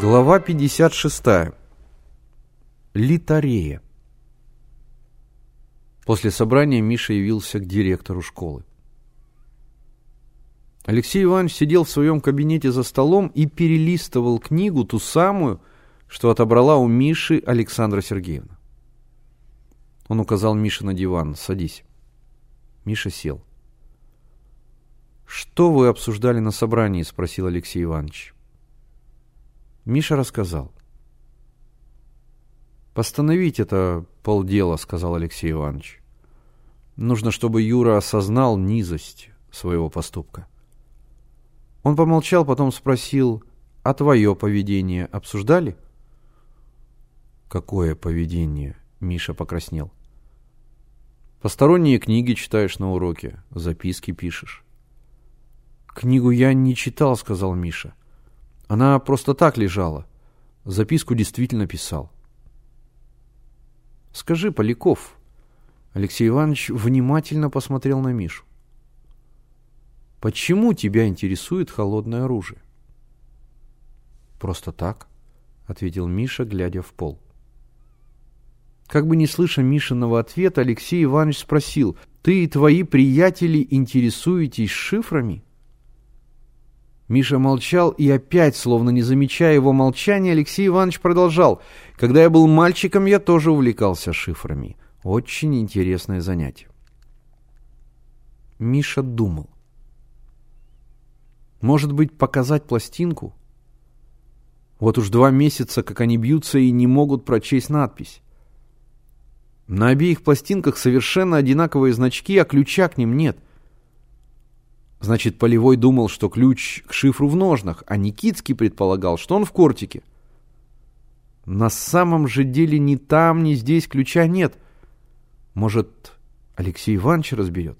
Глава 56. Литарея. После собрания Миша явился к директору школы. Алексей Иванович сидел в своем кабинете за столом и перелистывал книгу, ту самую, что отобрала у Миши Александра Сергеевна. Он указал Мише на диван. «Садись». Миша сел. «Что вы обсуждали на собрании?» – спросил Алексей Иванович. Миша рассказал. «Постановить это полдела», — сказал Алексей Иванович. «Нужно, чтобы Юра осознал низость своего поступка». Он помолчал, потом спросил, «А твое поведение обсуждали?» «Какое поведение?» — Миша покраснел. «Посторонние книги читаешь на уроке, записки пишешь». «Книгу я не читал», — сказал Миша. Она просто так лежала. Записку действительно писал. «Скажи, Поляков...» Алексей Иванович внимательно посмотрел на Мишу. «Почему тебя интересует холодное оружие?» «Просто так», — ответил Миша, глядя в пол. Как бы не слыша Мишиного ответа, Алексей Иванович спросил, «Ты и твои приятели интересуетесь шифрами?» Миша молчал, и опять, словно не замечая его молчания, Алексей Иванович продолжал. «Когда я был мальчиком, я тоже увлекался шифрами. Очень интересное занятие». Миша думал. «Может быть, показать пластинку?» Вот уж два месяца, как они бьются и не могут прочесть надпись. На обеих пластинках совершенно одинаковые значки, а ключа к ним нет – Значит, Полевой думал, что ключ к шифру в ножнах, а Никитский предполагал, что он в кортике. На самом же деле ни там, ни здесь ключа нет. Может, Алексей Иванович разберет?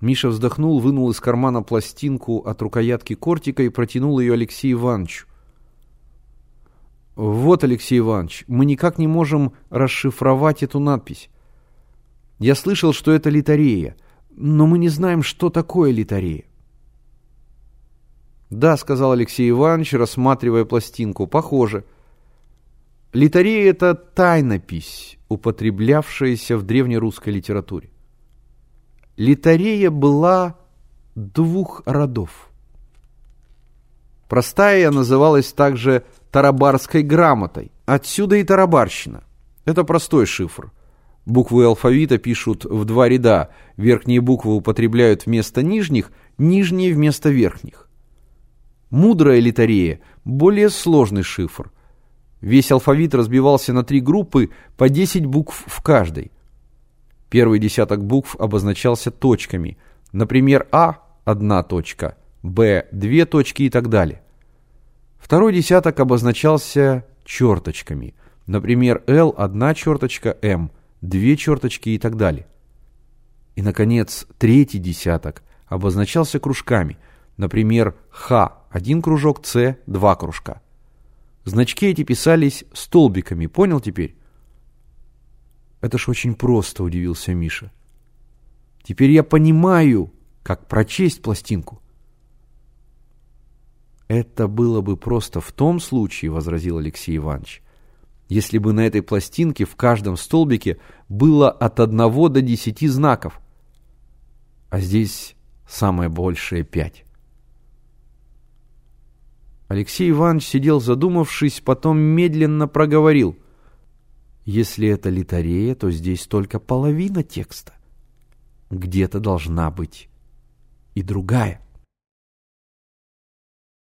Миша вздохнул, вынул из кармана пластинку от рукоятки кортика и протянул ее Алексею Ивановичу. «Вот, Алексей Иванович, мы никак не можем расшифровать эту надпись. Я слышал, что это литарея но мы не знаем, что такое литарея. «Да», — сказал Алексей Иванович, рассматривая пластинку, — «похоже». Литарея — это тайнопись, употреблявшаяся в древнерусской литературе. Литарея была двух родов. Простая называлась также тарабарской грамотой. Отсюда и тарабарщина. Это простой шифр. Буквы алфавита пишут в два ряда. Верхние буквы употребляют вместо нижних, нижние вместо верхних. Мудрая литарея – более сложный шифр. Весь алфавит разбивался на три группы по 10 букв в каждой. Первый десяток букв обозначался точками. Например, А – одна точка, Б – две точки и так далее. Второй десяток обозначался черточками. Например, Л – одна черточка, М – две черточки и так далее. И, наконец, третий десяток обозначался кружками. Например, Х – один кружок, С – два кружка. Значки эти писались столбиками, понял теперь? Это ж очень просто, удивился Миша. Теперь я понимаю, как прочесть пластинку. Это было бы просто в том случае, возразил Алексей Иванович, если бы на этой пластинке в каждом столбике было от одного до десяти знаков. А здесь самое большее пять. Алексей Иванович сидел задумавшись, потом медленно проговорил. Если это литарея, то здесь только половина текста. Где-то должна быть и другая.